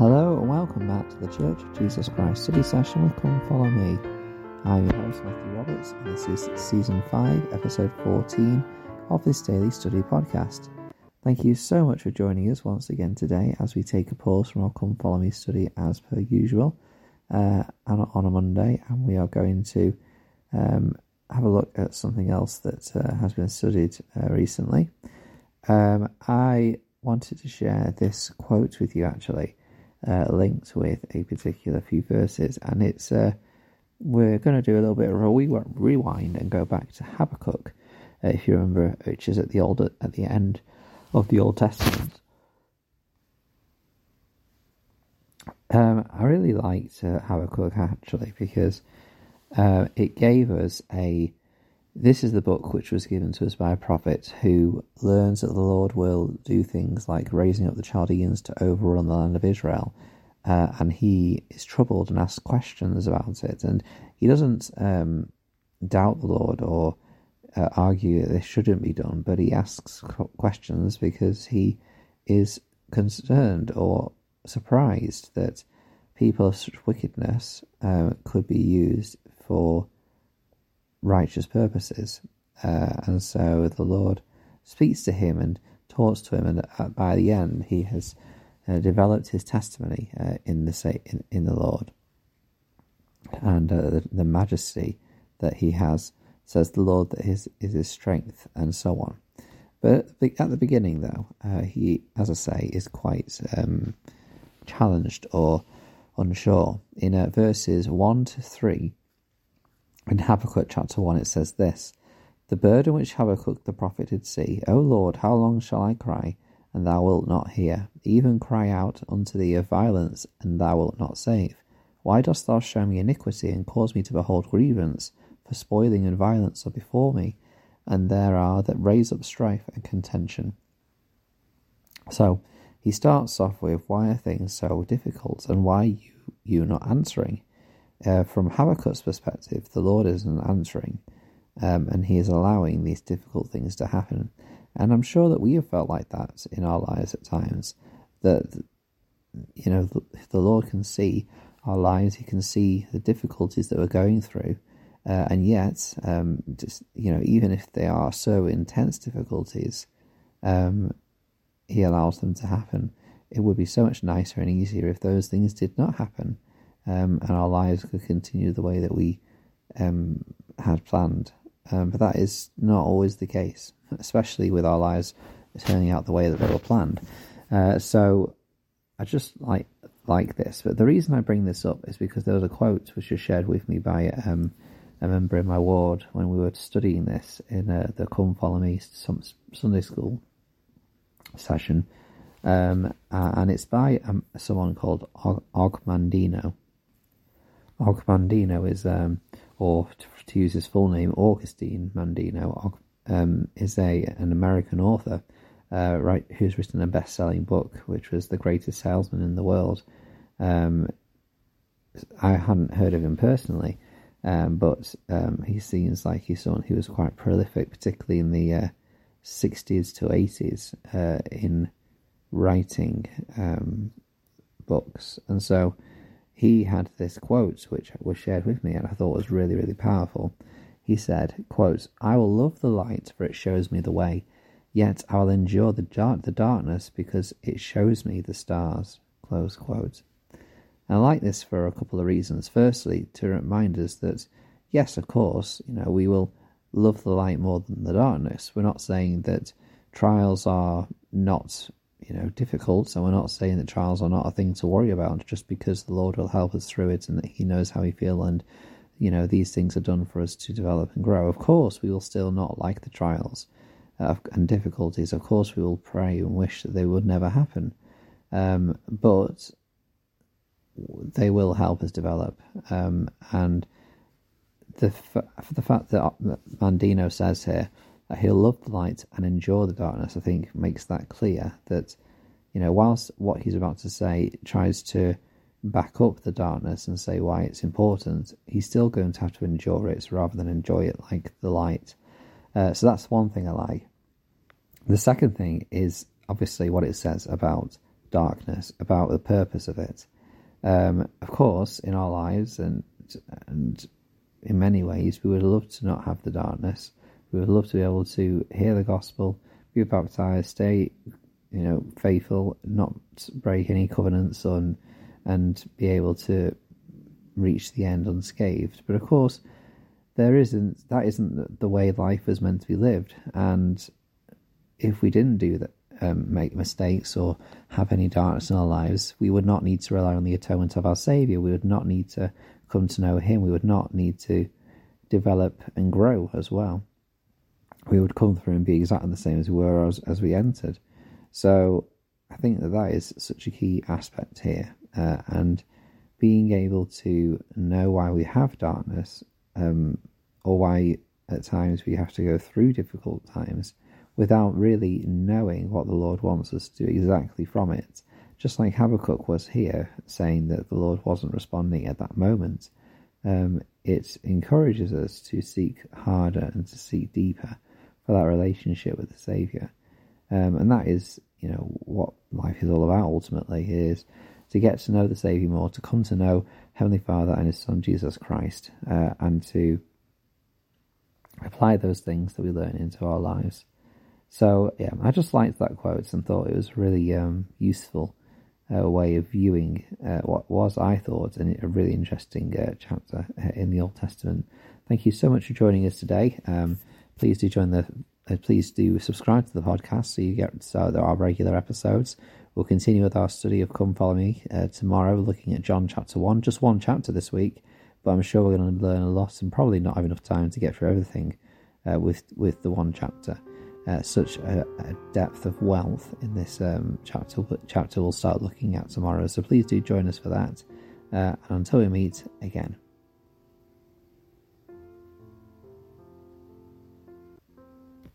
Hello and welcome back to the Church of Jesus Christ study session with Come Follow Me. I'm your host Matthew Roberts and this is season 5, episode 14 of this daily study podcast. Thank you so much for joining us once again today as we take a pause from our Come Follow Me study as per usual uh, on a Monday and we are going to um, have a look at something else that uh, has been studied uh, recently. Um, I wanted to share this quote with you actually uh, linked with a particular few verses, and it's uh, we're going to do a little bit of a rewind and go back to Habakkuk, uh, if you remember, which is at the old at the end of the Old Testament. Um, I really liked uh, Habakkuk actually because uh, it gave us a this is the book which was given to us by a prophet who learns that the Lord will do things like raising up the Chaldeans to overrun the land of Israel. Uh, and he is troubled and asks questions about it. And he doesn't um, doubt the Lord or uh, argue that this shouldn't be done, but he asks questions because he is concerned or surprised that people of such wickedness uh, could be used for righteous purposes. Uh, and so the Lord speaks to him and talks to him, and uh, by the end, he has uh, developed his testimony uh, in the in, in the Lord and uh, the, the, majesty that he has. Says the Lord that his is his strength, and so on. But at the beginning, though, uh, he, as I say, is quite um, challenged or unsure. In verses one to three, in Habakkuk chapter 1, it says this The burden which Habakkuk the prophet did see, O Lord, how long shall I cry, and thou wilt not hear? Even cry out unto thee of violence, and thou wilt not save. Why dost thou show me iniquity, and cause me to behold grievance? For spoiling and violence are before me, and there are that raise up strife and contention. So he starts off with, Why are things so difficult, and why you you not answering? Uh, from Habakkuk's perspective, the Lord isn't answering, um, and He is allowing these difficult things to happen. And I'm sure that we have felt like that in our lives at times. That you know the, the Lord can see our lives; He can see the difficulties that we're going through, uh, and yet, um, just you know, even if they are so intense difficulties, um, He allows them to happen. It would be so much nicer and easier if those things did not happen um, and our lives could continue the way that we um, had planned. Um, but that is not always the case, especially with our lives turning out the way that they were planned. Uh, so I just like like this. But the reason I bring this up is because there was a quote which was shared with me by um, a member in my ward when we were studying this in uh, the Come Follow Me Sunday School session. Um, and it's by um, someone called Og, Og Mandino. Og Mandino is, um, or to, to, use his full name, Augustine Mandino, um, is a an American author, uh, right, who's written a best-selling book, which was The Greatest Salesman in the World. Um, I hadn't heard of him personally, um, but um, he seems like he's someone who was quite prolific, particularly in the uh, 60s to 80s uh, in writing um, books. And so he had this quote which was shared with me and I thought was really, really powerful. He said, quote, I will love the light for it shows me the way, yet I will endure the, dark, the darkness because it shows me the stars. Close quote. And I like this for a couple of reasons. Firstly, to remind us that, yes, of course, you know, we will love the light more than the darkness. We're not saying that trials are not you know difficult. So we're not saying that trials are not a thing to worry about, just because the Lord will help us through it and that He knows how we feel and you know these things are done for us to develop and grow. Of course, we will still not like the trials uh, and difficulties. Of course, we will pray and wish that they would never happen, um, but they will help us develop. Um, and the f- the fact that Mandino says here that he'll love the light and endure the darkness, I think makes that clear that, you know, whilst what he's about to say tries to back up the darkness and say why it's important, he's still going to have to endure it rather than enjoy it like the light. Uh, so that's one thing I like. The second thing is obviously what it says about darkness, about the purpose of it. Um, of course, in our lives and and in many ways, we would love to not have the darkness. We would love to be able to hear the gospel, be baptized, stay, you know, faithful, not break any covenants on, and be able to reach the end unscathed. But of course, there isn't. That isn't the way life is meant to be lived. And if we didn't do that, um, make mistakes or have any darkness in our lives, we would not need to rely on the atonement of our Saviour. We would not need to come to know Him. We would not need to develop and grow as well. We would come through and be exactly the same as we were as, as we entered. So I think that that is such a key aspect here. Uh, and being able to know why we have darkness um, or why at times we have to go through difficult times without really knowing what the Lord wants us to do exactly from it. Just like Habakkuk was here, saying that the Lord wasn't responding at that moment, um, it encourages us to seek harder and to seek deeper that relationship with the Saviour. Um, and that is, you know, what life is all about ultimately, is to get to know the Saviour more, to come to know Heavenly Father and His Son Jesus Christ, uh, and to apply those things that we learn into our lives. So yeah, I just liked that quote and thought it was really um, useful uh, way of viewing uh, what was, I thought, a really interesting uh, chapter uh, in the Old Testament. Thank you so much for joining us today. Um, please do join the. Uh, please do subscribe to the podcast so you get so there are regular episodes. We'll continue with our study of Come Follow Me uh, tomorrow, looking at John chapter one, just one chapter this week, but I'm sure we're going to learn a lot and probably not have enough time to get through everything with with the one chapter uh, such a, a, depth of wealth in this um, chapter. Chapter we'll start looking at tomorrow. So please do join us for that. Uh, and until we meet again.